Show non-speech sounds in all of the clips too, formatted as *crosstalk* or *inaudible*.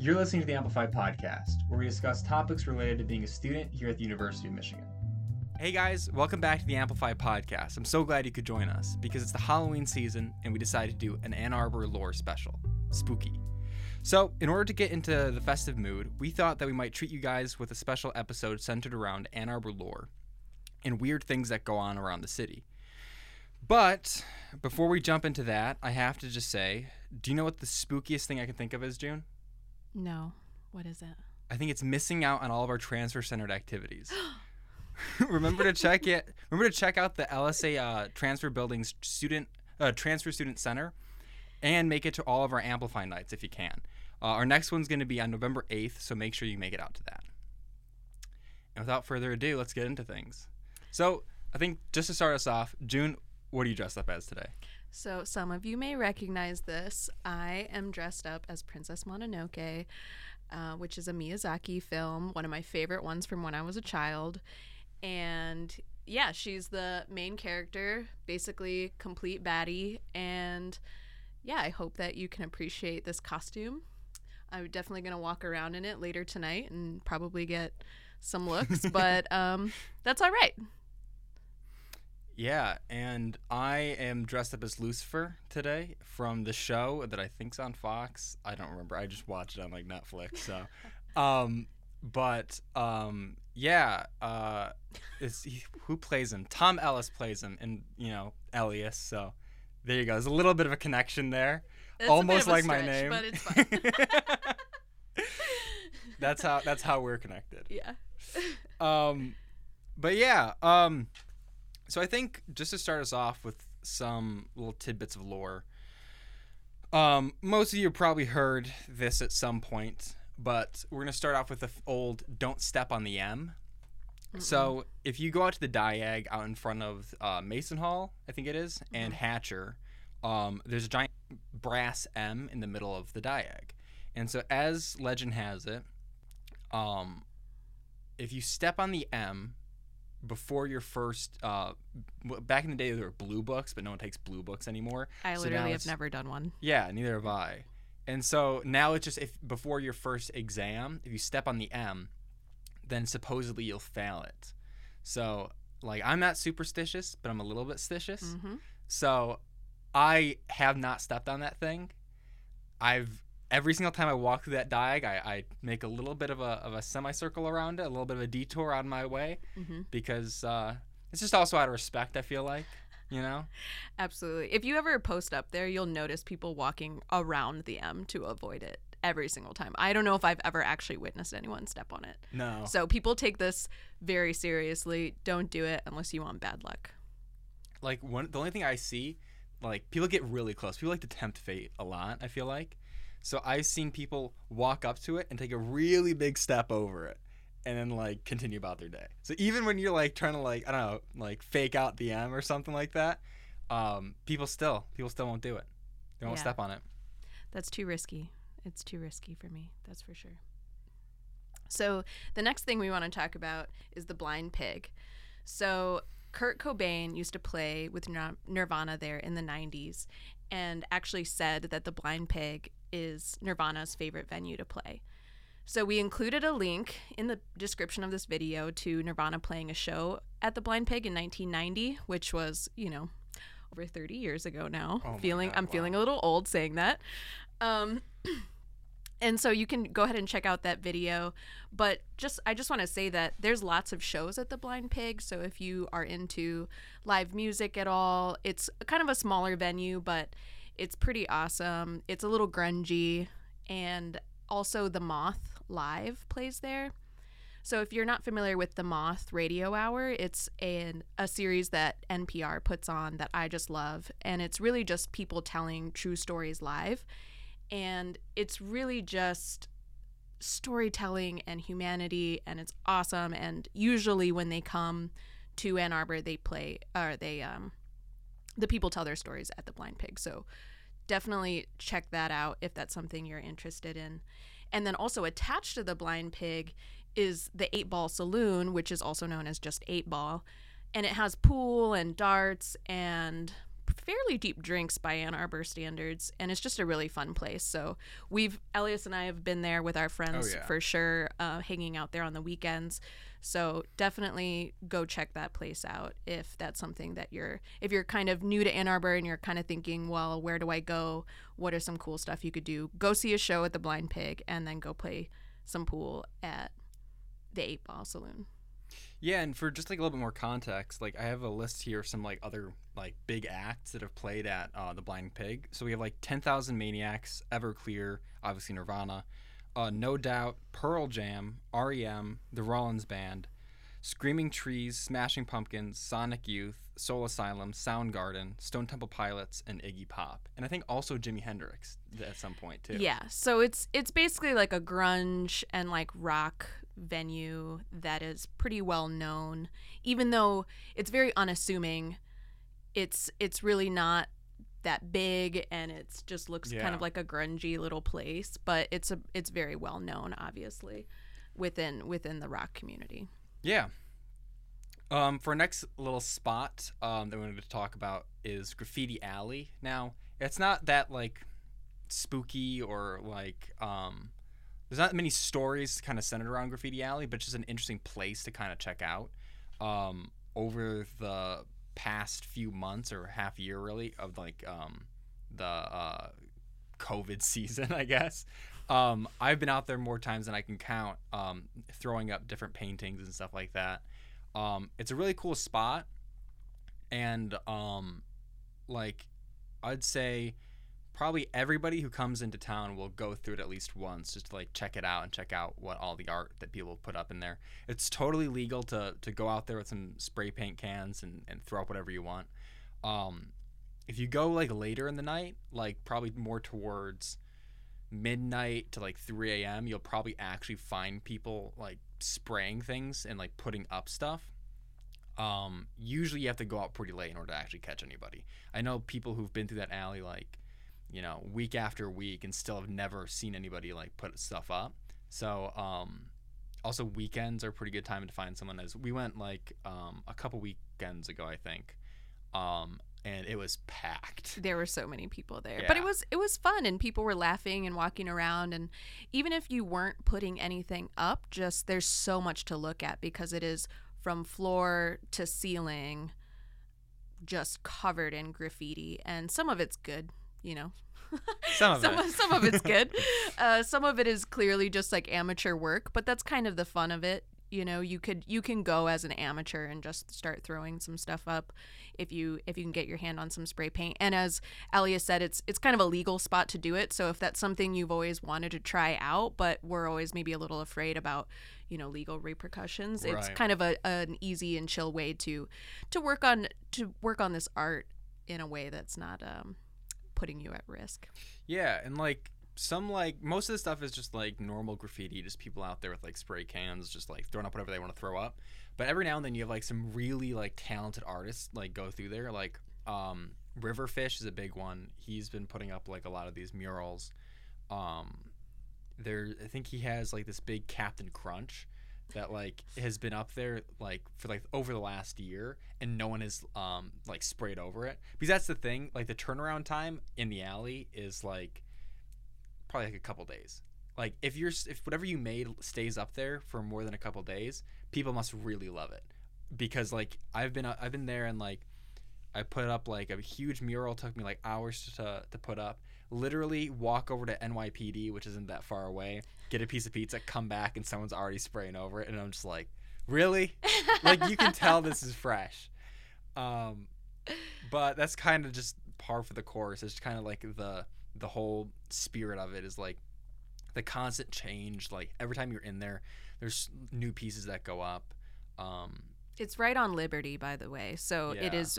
You're listening to the Amplified Podcast, where we discuss topics related to being a student here at the University of Michigan. Hey guys, welcome back to the Amplify podcast. I'm so glad you could join us because it's the Halloween season and we decided to do an Ann Arbor lore special, Spooky. So, in order to get into the festive mood, we thought that we might treat you guys with a special episode centered around Ann Arbor lore and weird things that go on around the city. But before we jump into that, I have to just say, do you know what the spookiest thing I can think of is, June? No. What is it? I think it's missing out on all of our transfer centered activities. *gasps* *laughs* remember to check it. Remember to check out the LSA uh, Transfer Building's student uh, Transfer Student Center, and make it to all of our Amplify nights if you can. Uh, our next one's going to be on November eighth, so make sure you make it out to that. And without further ado, let's get into things. So I think just to start us off, June, what are you dressed up as today? So, some of you may recognize this. I am dressed up as Princess Mononoke, uh, which is a Miyazaki film, one of my favorite ones from when I was a child. And yeah, she's the main character, basically complete baddie. And yeah, I hope that you can appreciate this costume. I'm definitely going to walk around in it later tonight and probably get some looks, *laughs* but um, that's all right. Yeah, and I am dressed up as Lucifer today from the show that I think's on Fox. I don't remember. I just watched it on like Netflix. So, *laughs* um, but um, yeah, uh, he, who plays him? Tom Ellis plays him, and you know Elias. So there you go. There's a little bit of a connection there. It's Almost like a my name. but it's *laughs* fine. that's how that's how we're connected. *laughs* yeah. Um, but yeah, um, so I think just to start us off with some little tidbits of lore. Um, most of you have probably heard this at some point, but we're gonna start off with the old "Don't step on the M." So if you go out to the Diag out in front of uh, Mason Hall, I think it is, and Hatcher, um, there's a giant brass M in the middle of the Diag, and so as legend has it, um, if you step on the M before your first, uh, back in the day there were blue books, but no one takes blue books anymore. i so literally have never done one. Yeah, neither have I. And so now it's just if before your first exam, if you step on the M, then supposedly you'll fail it. So like I'm not superstitious, but I'm a little bit stitious. hmm So I have not stepped on that thing. I've every single time I walk through that diag, I, I make a little bit of a of a semicircle around it, a little bit of a detour on my way, hmm because uh, it's just also out of respect. I feel like, you know. *laughs* Absolutely. If you ever post up there, you'll notice people walking around the M to avoid it every single time. I don't know if I've ever actually witnessed anyone step on it. No. So people take this very seriously. Don't do it unless you want bad luck. like one the only thing I see, like people get really close. People like to tempt fate a lot. I feel like, so I've seen people walk up to it and take a really big step over it, and then like continue about their day. So even when you're like trying to like I don't know like fake out the M or something like that, um, people still people still won't do it. They won't Yeah. step on it. That's too risky. It's too risky for me. That's for sure. So, the next thing we want to talk about is the blind pig. So, Kurt Cobain used to play with Nirvana there in the 90s and actually said that the blind pig is Nirvana's favorite venue to play. So, we included a link in the description of this video to Nirvana playing a show at the Blind Pig in 1990, which was, you know, over 30 years ago now. Oh feeling God, I'm wow. feeling a little old saying that. Um, *clears throat* and so you can go ahead and check out that video. But just I just want to say that there's lots of shows at the Blind Pig. So if you are into live music at all, it's kind of a smaller venue, but it's pretty awesome. It's a little grungy, and also the Moth Live plays there. So if you're not familiar with the Moth Radio Hour, it's an, a series that NPR puts on that I just love, and it's really just people telling true stories live, and it's really just storytelling and humanity, and it's awesome. And usually when they come to Ann Arbor, they play or they um the people tell their stories at the Blind Pig. So definitely check that out if that's something you're interested in. And then also attached to the Blind Pig is the Eight Ball Saloon, which is also known as just Eight Ball. And it has pool and darts and fairly deep drinks by Ann Arbor standards, and it's just a really fun place. So we've Elias and I have been there with our friends yeah. for sure, uh, hanging out there on the weekends. So definitely go check that place out if that's something that you're if you're kind of new to Ann Arbor and you're kind of thinking, well, where do I go? What are some cool stuff you could do? Go see a show at the Blind Pig and then go play some pool at the Eight Ball Saloon. Yeah, and for just like a little bit more context, like I have a list here of some like other like big acts that have played at uh, the Blind Pig. So we have like Ten Thousand Maniacs, Everclear, obviously Nirvana, uh, No Doubt, Pearl Jam, REM, The Rollins Band, Screaming Trees, Smashing Pumpkins, Sonic Youth, Soul Asylum, Soundgarden, Stone Temple Pilots, and Iggy Pop, and I think also Jimi Hendrix at some point too. Yeah, so it's it's basically like a grunge and like rock venue that is pretty well known even though it's very unassuming it's it's really not that big and it's just looks kind of like a grungy little place but it's a it's very well known obviously within within the rock community Yeah. Um, for our next little spot um, that we wanted to talk about is Graffiti Alley. Now, it's not that like spooky or like um, there's not many stories kind of centered around Graffiti Alley, but just an interesting place to kind of check out. Um, over the past few months or half year, really, of like um, the uh, COVID *laughs* season, I guess. Um, I've been out there more times than I can count, um, throwing up different paintings and stuff like that. Um, it's a really cool spot, and um, like I'd say probably everybody who comes into town will go through it at least once just to like check it out and check out what all the art that people put up in there. It's totally legal to to go out there with some spray paint cans and, and throw up whatever you want. Um, if you go like later in the night, like probably more towards midnight to like 3 a.m., you'll probably actually find people like spraying things and like putting up stuff. Um, usually you have to go out pretty late in order to actually catch anybody. I know people who've been through that alley like, you know, week after week and still have never seen anybody like put stuff up. So, um, also weekends are a pretty good time to find someone as we went like um, a couple weekends ago, I think. Um, and it was packed. there were so many people there but it was it was fun and people were laughing and walking around and even if you weren't putting anything up just there's so much to look at because it is from floor to ceiling just covered in graffiti and some of it's good you know. *laughs* Some of some, it. Some of it's good. *laughs* Uh, some of it is clearly just like amateur work but that's kind of the fun of it you know. You could you can go as an amateur and just start throwing some stuff up if you if you can get your hand on some spray paint. And as Elias said it's it's kind of a legal spot to do it so if that's something you've always wanted to try out but we're always maybe a little afraid about you know legal repercussions it's kind of a an easy and chill way to to work on to work on this art in a way that's not um putting you at risk Yeah, and like some like most of the stuff is just like normal graffiti, just people out there with like spray cans, just like throwing up whatever they want to throw up. But every now and then you have like some really like talented artists like go through there. Like um, Riverfish is a big one. He's been putting up like a lot of these murals. Um, there, I think he has like this big Captain Crunch that like has been up there like for like over the last year and no one has um like sprayed over it. Because that's the thing like the turnaround time in the alley is like probably like a couple days. Like if you're if whatever you made stays up there for more than a couple days people must really love it. Because like i've been i've been there and like i put up like a huge mural. Took me like hours to to put up literally walk over to nypd which isn't that far away get a piece of pizza come back and someone's already spraying over it and i'm just like really like you can tell this is fresh um but that's kind of just par for the course it's kind of like the the whole spirit of it is like the constant change like every time you're in there there's new pieces that go up um It's right on Liberty, by the way. So it Yeah. is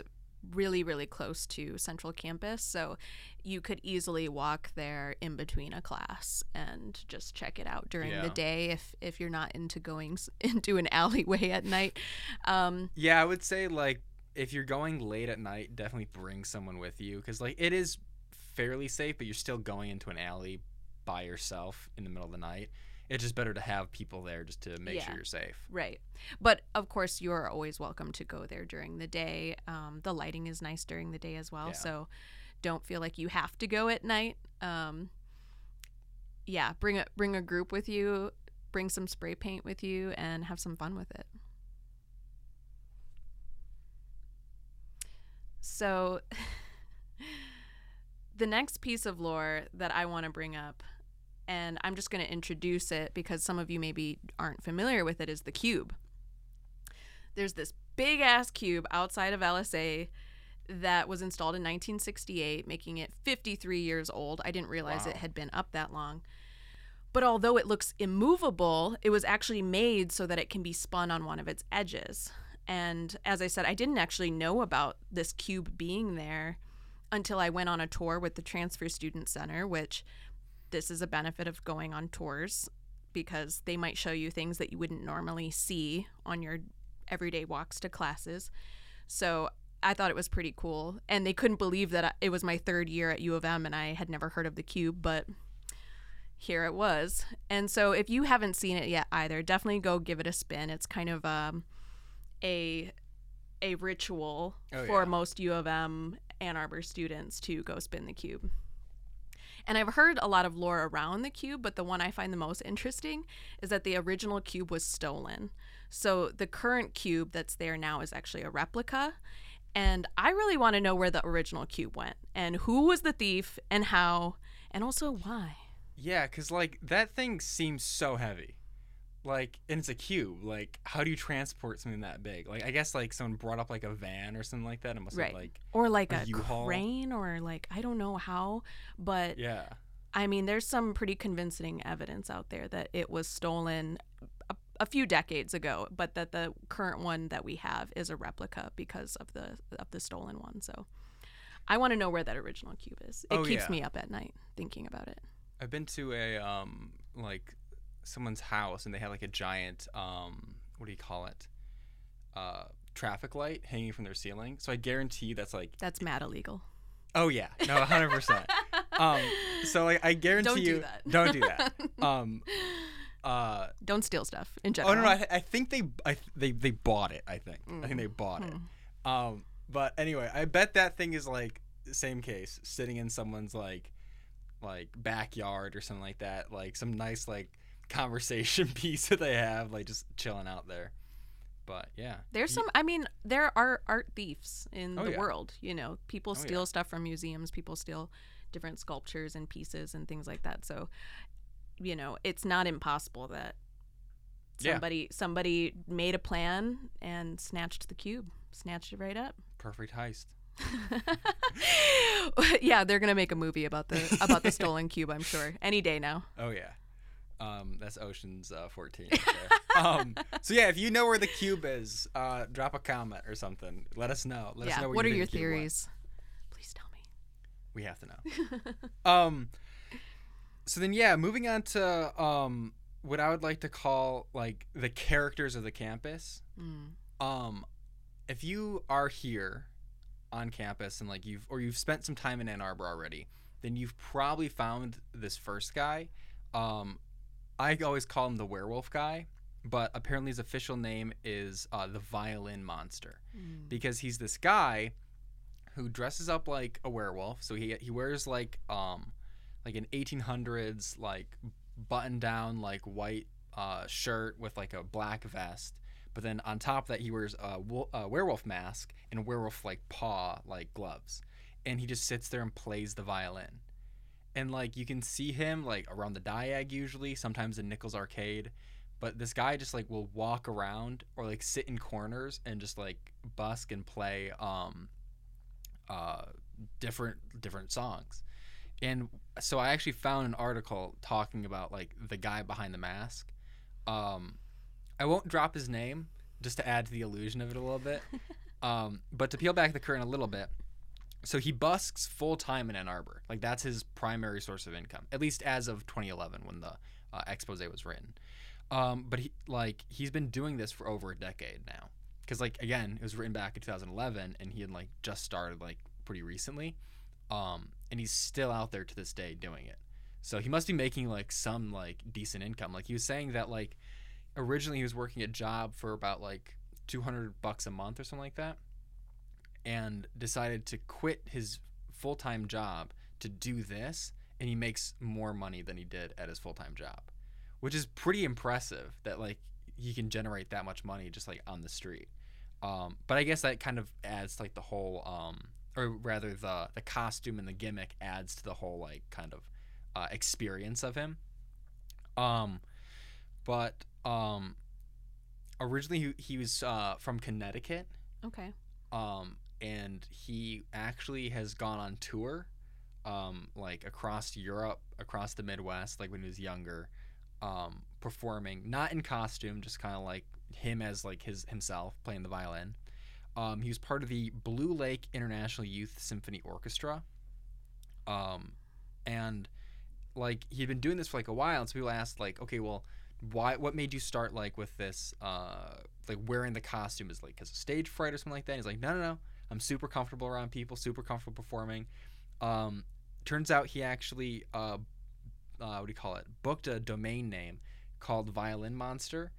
really, really close to Central Campus. So you could easily walk there in between a class and just check it out during Yeah. the day if if you're not into going *laughs* into an alleyway at night. Um, yeah i would say like if you're going late at night definitely bring someone with you because like it is fairly safe but you're still going into an alley by yourself in the middle of the night it's just better to have people there just to make Yeah. sure you're safe. Right. But of course, you're always welcome to go there during the day. Um, the lighting is nice during the day as well. Yeah. So don't feel like you have to go at night. Um, yeah, bring a bring a group with you, bring some spray paint with you, and have some fun with it. So, *laughs* the next piece of lore that I want to bring up, and I'm just going to introduce it because some of you maybe aren't familiar with it, is the cube. There's this big ass cube outside of LSA that was installed in 1968, making it 53 years old. I didn't realize Wow. it had been up that long. But although it looks immovable, it was actually made so that it can be spun on one of its edges. And as I said, I didn't actually know about this cube being there until I went on a tour with the Transfer Student Center, which this is a benefit of going on tours because they might show you things that you wouldn't normally see on your everyday walks to classes. So I thought it was pretty cool. And they couldn't believe that it was my third year at U of M and I had never heard of the cube, but here it was. And so if you haven't seen it yet either, definitely go give it a spin. It's kind of um, a a ritual Oh, for yeah. most U of M Ann Arbor students to go spin the cube. And I've heard a lot of lore around the cube, but the one I find the most interesting is that the original cube was stolen. So the current cube that's there now is actually a replica. And I really want to know where the original cube went and who was the thief and how and also why. Yeah, cause like that thing seems so heavy. Like, and it's a cube. Like, how do you transport something that big? Like, I guess like someone brought up like a van or something like that. It must Right. have like, Or like A a, crane or like I don't know how, but yeah, I mean, there's some pretty convincing evidence out there that it was stolen a, a few decades ago, but that the current one that we have is a replica because of the of the stolen one. So, I want to know where that original cube is. It Oh, keeps yeah. me up at night thinking about it. I've been to a um like someone's house and they had like a giant um what do you call it? Uh, traffic light hanging from their ceiling. So I guarantee that's like, That's mad illegal. oh yeah, no, hundred percent. *laughs* Um, so like I guarantee Don't do you, that. don't do that. *laughs* Um, uh. Don't steal stuff in Oh general. no, no I, I think they I, th- they they bought it. I think I think they bought it. Um, but anyway, I bet that thing is like same case, sitting in someone's like like backyard or something like that. Like some nice like conversation *laughs* piece that they have, like just chilling out there. But yeah, There's some. I mean, there are art thieves in Oh, the yeah. world. You know, people Oh, steal yeah. stuff from museums. People steal different sculptures and pieces and things like that. So, you know, it's not impossible that Yeah. somebody somebody made a plan and snatched the cube, snatched it right up. perfect heist. *laughs* yeah, they're gonna make a movie about the about the *laughs* stolen cube. I'm sure any day now. Oh yeah. Um, that's Ocean's uh, 14. right *laughs* um, so yeah, if you know where the cube is, uh, drop a comment or something. Let us know. Let us yeah. know where What are your think the cube theories? Please tell me. We have to know. *laughs* um so then yeah, moving on to um what I would like to call like the characters of the campus. Mm. Um if you are here on campus and like you've or you've spent some time in Ann Arbor already, then you've probably found this first guy. Um I always call him the werewolf guy, but apparently his official name is uh, the violin monster Mm. because he's this guy who dresses up like a werewolf. So he he wears like um like an 1800s like button down like white uh, shirt with like a black vest. But then on top of that, he wears a, wo- a werewolf mask and werewolf like paw like gloves, and he just sits there and plays the violin. And like you can see him like around the Diag usually, sometimes in Nichols Arcade, but this guy just like will walk around or like sit in corners and just like busk and play um uh different different songs. And so i actually found an article talking about like the guy behind the mask. Um i won't drop his name just to add to the illusion of it a little bit. *laughs* Um but to peel back the curtain a little bit so he busks full time in Ann Arbor. Like that's his primary source of income, at least as of 2011 when the uh, expose was written. Um, but he like he's been doing this for over a decade now. Because like again, it was written back in 2011, and he had like just started like pretty recently. Um, and he's still out there to this day doing it. So he must be making like some like decent income. Like he was saying that like originally he was working a job for about like 200 bucks a month or something like that and decided to quit his full-time job to do this and he makes more money than he did at his full-time job which is pretty impressive that like he can generate that much money just like on the street. Um, but i guess that kind of adds like the whole um, or rather the the costume and the gimmick adds to the whole like kind of uh, experience of him. Um but um originally he, he was uh, from connecticut. Okay. um, and he actually has gone on tour, um, like across Europe, across the Midwest, like when he was younger, um, performing not in costume, just kind of like him as like his himself playing the violin. Um, he was part of the Blue Lake International Youth Symphony Orchestra, um, and like he'd been doing this for like a while, and so people asked like, okay, well, why? What made you start like with this? Uh, like wearing the costume is like because of stage fright or something like that. He's like, no, no, no. I'm super comfortable around people, super comfortable performing. Um, turns out he actually, uh, uh, what do you call it? Booked a domain name called Violin Monster.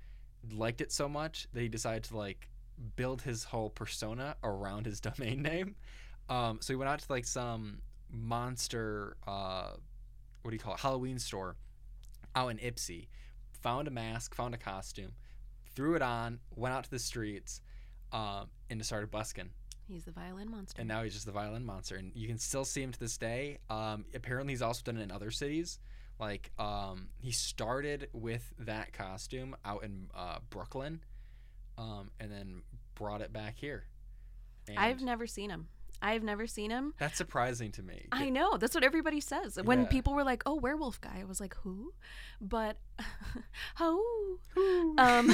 Liked it so much that he decided to like build his whole persona around his *laughs* domain name. Um, so he went out to like some monster, uh, what do you call it? Halloween store out in Ypsi. Found a mask, found a costume, threw it on, went out to the streets, um, and started busking He's the violin monster. and now he's just the violin monster and you can still see him to this day um, apparently he's also done it in other cities like um, he started with that costume out in uh, brooklyn um, and then brought it back here and I've never seen him. I've never seen him. that's surprising to me I know. That's what everybody says. When Yeah. people were like, "Oh, werewolf guy," I was like, "Who?" But *laughs* who? Um, *laughs*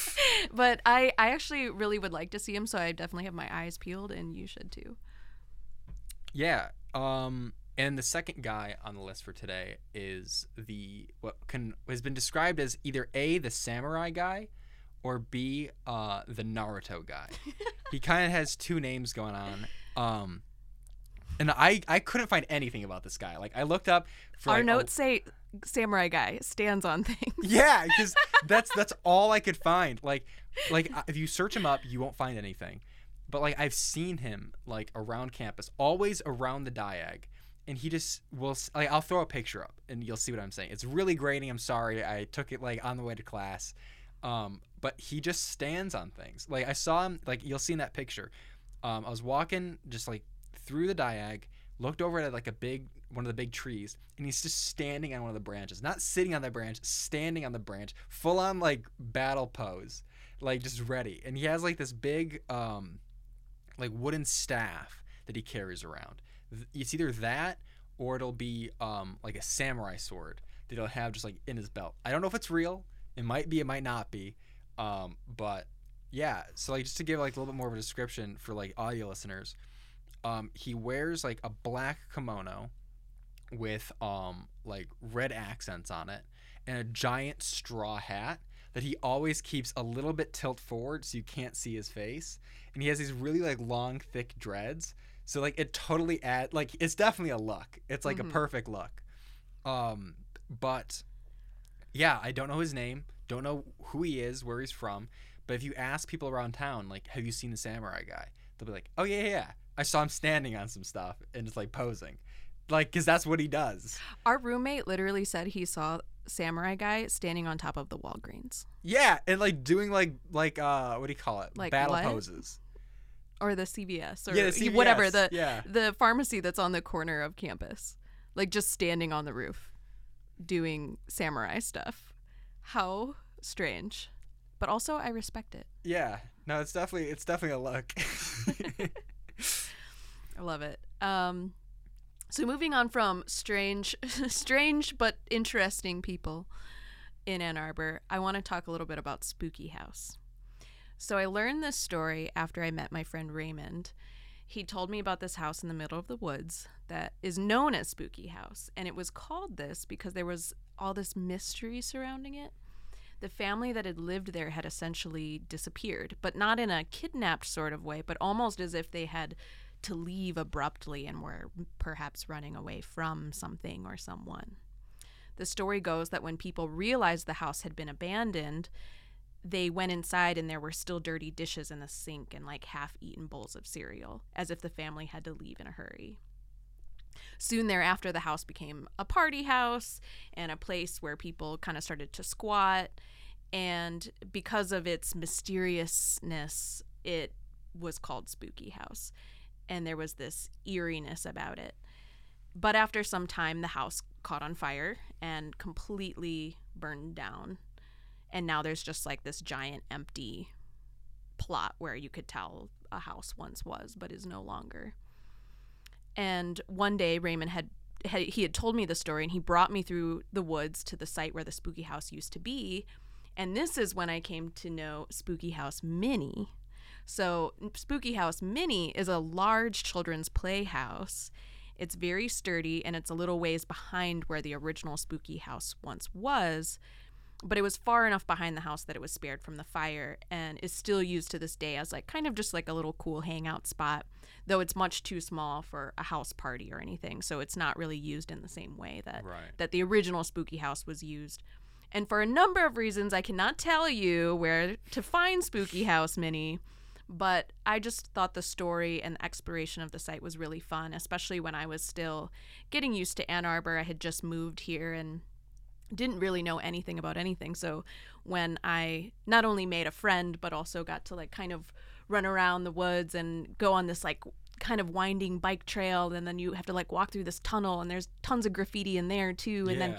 *laughs* but I, I actually really would like to see him, so I definitely have my eyes peeled, and you should too. yeah um, and the second guy on the list for today is the what can has been described as either a the samurai guy or b uh, the naruto guy he kind of has two names going on. Um, and I I couldn't find anything about this guy. Like I looked up for Our like, a- notes say samurai guy stands on things. yeah, because *laughs* that's that's all I could find. Like like uh, if you search him up, you won't find anything. But like I've seen him like around campus, always around the diag. And he just will. Like, I'll throw a picture up, and you'll see what I'm saying. It's really grainy. I'm sorry. I took it like on the way to class, um, but he just stands on things. Like I saw him. Like you'll see in that picture. Um, I was walking just like through the diag, looked over at like a big one of the big trees, and he's just standing on one of the branches, not sitting on the branch, standing on the branch, full on like battle pose, like just ready. And he has like this big um, like wooden staff that he carries around. It's either that or it'll be um, like a samurai sword that he'll have just like in his belt. I don't know if it's real. It might be. It might not be. Um, but yeah. So like just to give like a little bit more of a description for like audio listeners, um, he wears like a black kimono with um like red accents on it and a giant straw hat that he always keeps a little bit tilt forward so you can't see his face and he has these really like long thick dreads so like it totally add like it's definitely a look it's like Mhm. a perfect look um but yeah i don't know his name don't know who he is where he's from but if you ask people around town like have you seen the samurai guy? they'll be like oh yeah yeah, yeah. I saw him standing on some stuff and just like posing. Like because that's what he does. Our roommate literally said he saw samurai guy standing on top of the Walgreens. Yeah and like doing like like uh what do you call it? Like battle what? poses. Or the CVS or yeah the whatever the yeah. the pharmacy that's on the corner of campus, like just standing on the roof, doing samurai stuff. How strange, but also I respect it. yeah no it's definitely it's definitely a look *laughs* *laughs* I love it. Um, so moving on from strange, *laughs* strange but interesting people in Ann Arbor, I want to talk a little bit about Spooky House. So I learned this story after I met my friend Raymond. He told me about this house in the middle of the woods that is known as Spooky House, and it was called this because there was all this mystery surrounding it. The family that had lived there had essentially disappeared, but not in a kidnapped sort of way, but almost as if they had to leave abruptly and were perhaps running away from something or someone. The story goes that when people realized the house had been abandoned, they went inside and there were still dirty dishes in the sink and like half eaten bowls of cereal, as if the family had to leave in a hurry. Soon thereafter, the house became a party house and a place where people kind of started to squat. And because of its mysteriousness, it was called Spooky House. And there was this eeriness about it. But after some time, the house caught on fire and completely burned down. And now there's just like this giant empty plot where you could tell a house once was, but is no longer. And one day, Raymond had, had he had told me the story, and he brought me through the woods to the site where the spooky house used to be. And this is when I came to know Spooky House Mini. So, Spooky House Mini is a large children's playhouse. It's very sturdy and it's a little ways behind where the original Spooky House once was, but it was far enough behind the house that it was spared from the fire and is still used to this day as like kind of just like a little cool hangout spot, though it's much too small for a house party or anything. So it's not really used in the same way that Right. that the original Spooky House was used. And for a number of reasons, I cannot tell you where to find Spooky House Mini, but I just thought the story and the exploration of the site was really fun, especially when I was still getting used to Ann Arbor. I had just moved here and didn't really know anything about anything. So when I not only made a friend, but also got to like kind of run around the woods and go on this like kind of winding bike trail and then you have to like walk through this tunnel and there's tons of graffiti in there too. And then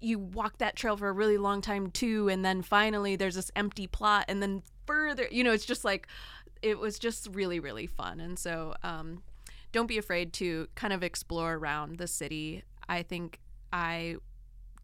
you walk that trail for a really long time too and then finally there's this empty plot and then further you know it's just like it was just really really fun. And so um, don't be afraid to kind of explore around the city. I think i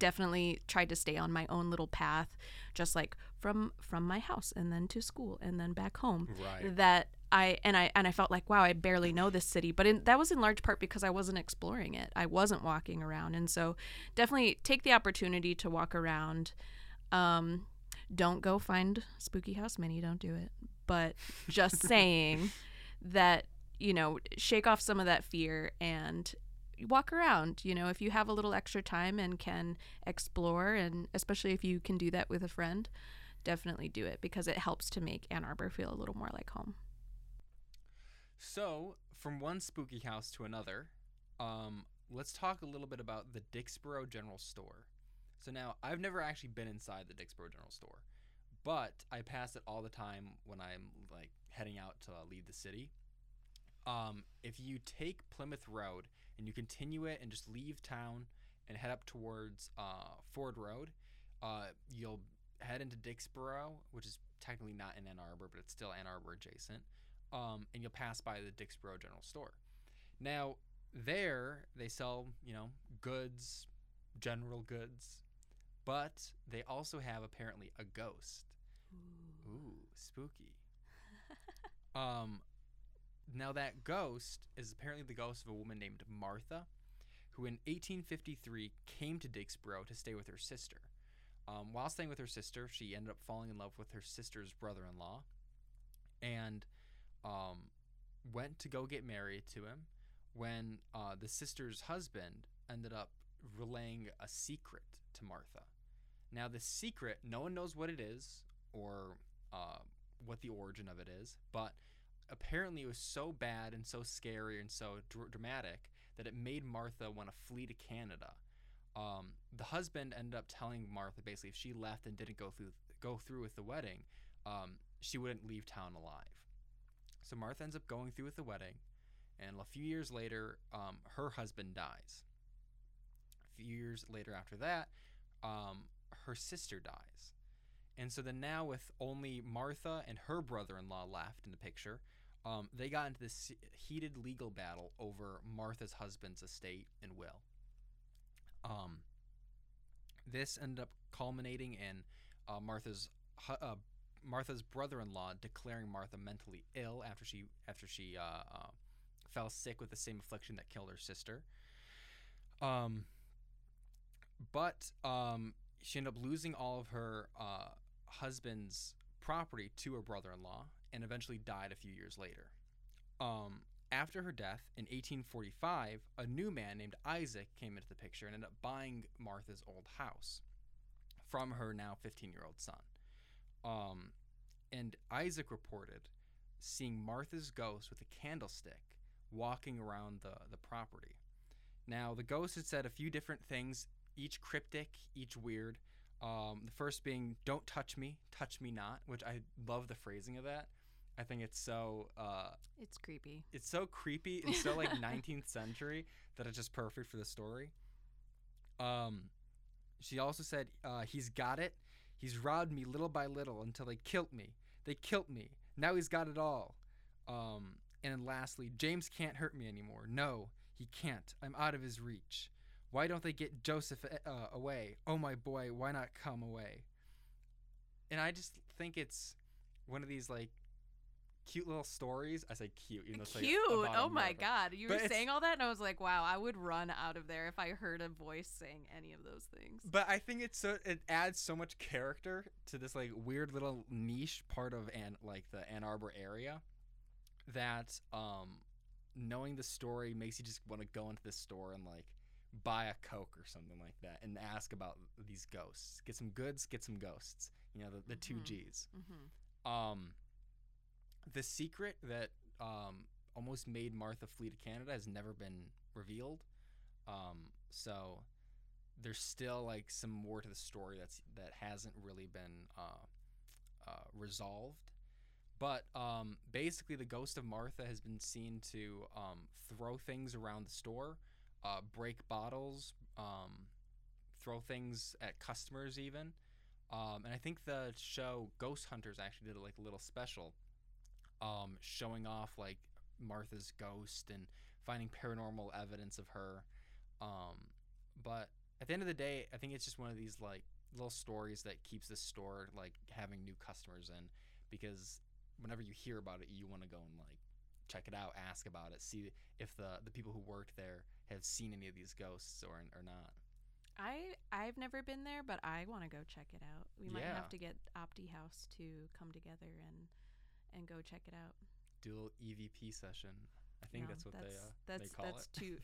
definitely tried to stay on my own little path just like from from my house and then to school and then back home Right. that I and I and I felt like wow I barely know this city but in, that was in large part because I wasn't exploring it. I wasn't walking around. And so definitely take the opportunity to walk around. Um don't go find spooky house mini don't do it. But just *laughs* saying that you know shake off some of that fear and walk around you know if you have a little extra time and can explore and especially if you can do that with a friend definitely do it because it helps to make Ann Arbor feel a little more like home So, from one spooky house to another, um, let's talk a little bit about the Dixboro General Store. So now, I've never actually been inside the Dixboro General Store, but I pass it all the time when I'm like heading out to leave the city. Um, if you take Plymouth Road and you continue it and just leave town and head up towards uh, Ford Road, uh, you'll head into Dixboro, which is technically not in Ann Arbor, but it's still Ann Arbor adjacent um, and you'll pass by the Dixboro General Store. Now, there they sell, you know, goods, general goods, but they also have apparently a ghost. Ooh, spooky. *laughs* um, now that ghost is apparently the ghost of a woman named Martha, who in 1853 came to Dixboro to stay with her sister. Um, while staying with her sister, she ended up falling in love with her sister's brother-in-law, and um, went to go get married to him when uh, the sister's husband ended up relaying a secret to Martha. Now, the secret, no one knows what it is or uh, what the origin of it is, but apparently it was so bad and so scary and so dr- dramatic that it made Martha want to flee to Canada. Um, the husband ended up telling Martha basically if she left and didn't go through go through with the wedding, um, she wouldn't leave town alive. So Martha ends up going through with the wedding, and a few years later, um, her husband dies. A few years later after that, um, her sister dies. And so then now, with only Martha and her brother-in-law left in the picture, um, they got into this heated legal battle over Martha's husband's estate and will. Um, this ended up culminating in uh, Martha's uh, Martha's brother-in-law declaring Martha mentally ill after she after she uh, uh, fell sick with the same affliction that killed her sister. Um, but um, she ended up losing all of her uh, husband's property to her brother-in-law, and eventually died a few years later. Um, after her death in 1845, a new man named Isaac came into the picture and ended up buying Martha's old house from her now 15 year old son. Um, and Isaac reported seeing Martha's ghost with a candlestick walking around the, the property. Now, the ghost had said a few different things, each cryptic, each weird. Um, the first being, Don't touch me, touch me not, which I love the phrasing of that. I think it's so uh, It's creepy. it's so creepy and so like *laughs* 19th century that it's just perfect for the story. Um, she also said, uh, "He's got it. He's robbed me little by little until they killed me. They killed me. Now he's got it all." Um, and then lastly, James can't hurt me anymore. No, he can't. I'm out of his reach. Why don't they get Joseph uh, away? Oh my boy, why not come away? And I just think it's one of these like cute little stories. I say cute, even though it's like Cute. oh my god. You But were saying all that and I was like, wow, I would run out of there if I heard a voice saying any of those things. But I think it's so it adds so much character to this like weird little niche part of Ann like the Ann Arbor area that um knowing the story makes you just want to go into this store and like buy a coke or something like that and ask about these ghosts. Get some goods, get some ghosts. You know, the, the two Mhm. G's. hmm Um the secret that um almost made Martha flee to Canada has never been revealed. Um so there's still like some more to the story that's that hasn't really been uh, uh, resolved. But um, basically, the ghost of Martha has been seen to um, throw things around the store, uh, break bottles, um, throw things at customers, even. Um, and I think the show Ghost Hunters actually did like a little special, um, showing off like Martha's ghost and finding paranormal evidence of her. Um, but at the end of the day, I think it's just one of these like little stories that keeps the store like having new customers in because whenever you hear about it, you want to go and like check it out, ask about it, see if the the people who worked there have seen any of these ghosts or or not. I I've never been there, but I want to go check it out. We might Yeah. have to get Opti House to come together and and go check it out. Little EVP session. I think No, that's what they uh, that's they call that's it. too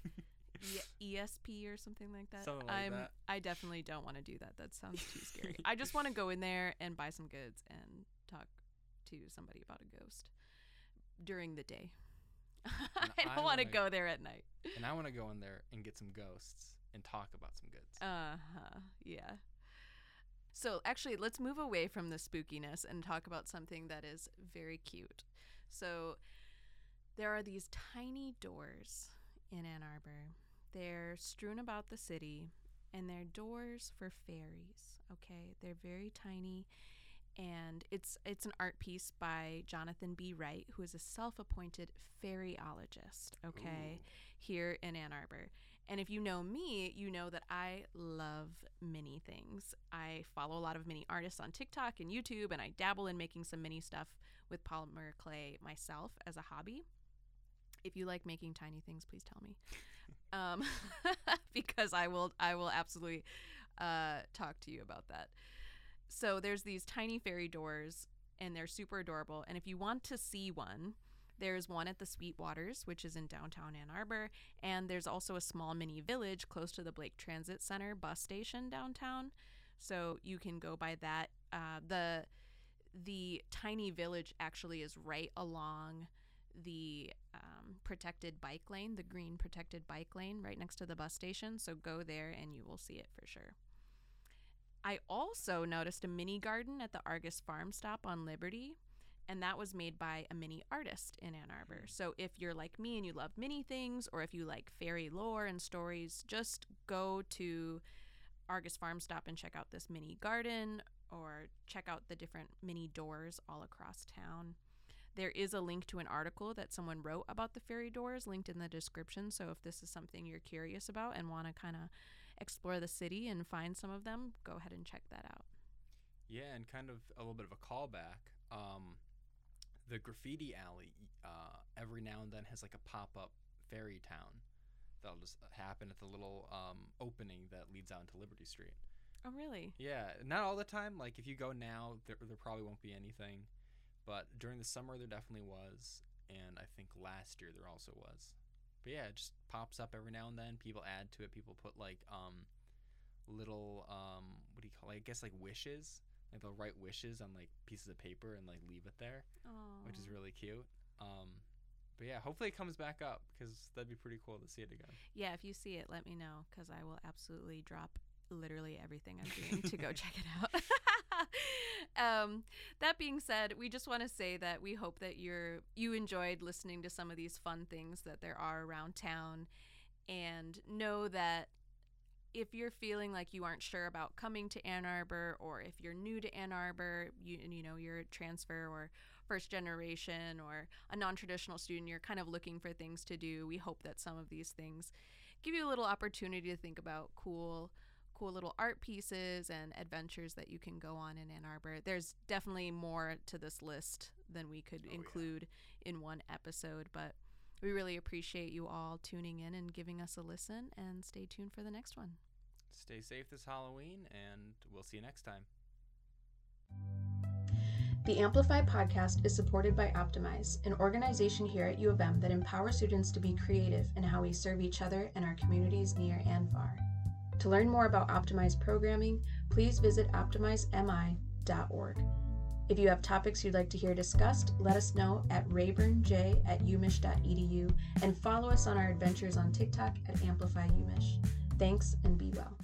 *laughs* e- ESP or something like that. Something like I'm that. I definitely don't want to do that. That sounds too scary. I just want to *laughs* go in there and buy some goods and talk to somebody about a ghost during the day. *laughs* I don't wanna- go there at night. and I want to go in there and get some ghosts and talk about some goods. Uh huh. Yeah. So actually, let's move away from the spookiness and talk about something that is very cute. So there are these tiny doors in Ann Arbor. They're strewn about the city, and they're doors for fairies. Okay, they're very tiny, and it's it's an art piece by Jonathan B. Wright, who is a self-appointed fairyologist. Okay, Ooh. here in Ann Arbor. And if you know me, you know that I love mini things. I follow a lot of mini artists on TikTok and YouTube, and I dabble in making some mini stuff with polymer clay myself as a hobby. If you like making tiny things, please tell me, *laughs* um, *laughs* because I will. I will absolutely uh, talk to you about that. So there's these tiny fairy doors, and they're super adorable. And if you want to see one, there's one at the Sweetwaters, which is in downtown Ann Arbor, and there's also a small mini village close to the Blake Transit Center bus station downtown. So you can go by that. Uh, the the tiny village actually is right along the um, protected bike lane, the green protected bike lane, right next to the bus station. So go there and you will see it for sure. I also noticed a mini garden at the Argus Farm Stop on Liberty and that was made by a mini artist in Ann Arbor. So if you're like me and you love mini things, or if you like fairy lore and stories, just go to Argus Farm Stop and check out this mini garden, or check out the different mini doors all across town. There is a link to an article that someone wrote about the fairy doors linked in the description. So if this is something you're curious about and want to kind of explore the city and find some of them, go ahead and check that out. Yeah, and kind of a little bit of a callback. Um, the graffiti alley uh, every now and then has like a pop up fairy town that'll just happen at the little um, opening that leads out into Liberty Street. Oh, really? Yeah, not all the time. Like if you go now, there, there probably won't be anything, but during the summer there definitely was. and I think last year there also was. But yeah, it just pops up every now and then. People add to it. People put like um, little um, what do you call? It? I guess like wishes. Like they'll write wishes on like pieces of paper and like leave it there, which is really cute. Um, but yeah, hopefully it comes back up because that'd be pretty cool to see it again. Yeah, if you see it, let me know because I will absolutely drop literally everything I'm doing to go *laughs* check it out. *laughs* um, that being said, we just want to say that we hope that you're you enjoyed listening to some of these fun things that there are around town, and know that if you're feeling like you aren't sure about coming to Ann Arbor, or if you're new to Ann Arbor, you you know you're a transfer or first generation or a non-traditional student, you're kind of looking for things to do. We hope that some of these things give you a little opportunity to think about cool cool little art pieces and adventures that you can go on in Ann Arbor. There's definitely more to this list than we could Oh, yeah. include in one episode, but we really appreciate you all tuning in and giving us a listen and stay tuned for the next one. Stay safe this Halloween, and we'll see you next time. The Amplify podcast is supported by Optimize, an organization here at U of M that empowers students to be creative in how we serve each other and our communities near and far. To learn more about Optimize programming, please visit optimizemi.org. If you have topics you'd like to hear discussed, let us know at rayburnj at umich.edu and follow us on our adventures on TikTok at AmplifyUmich. Thanks and be well.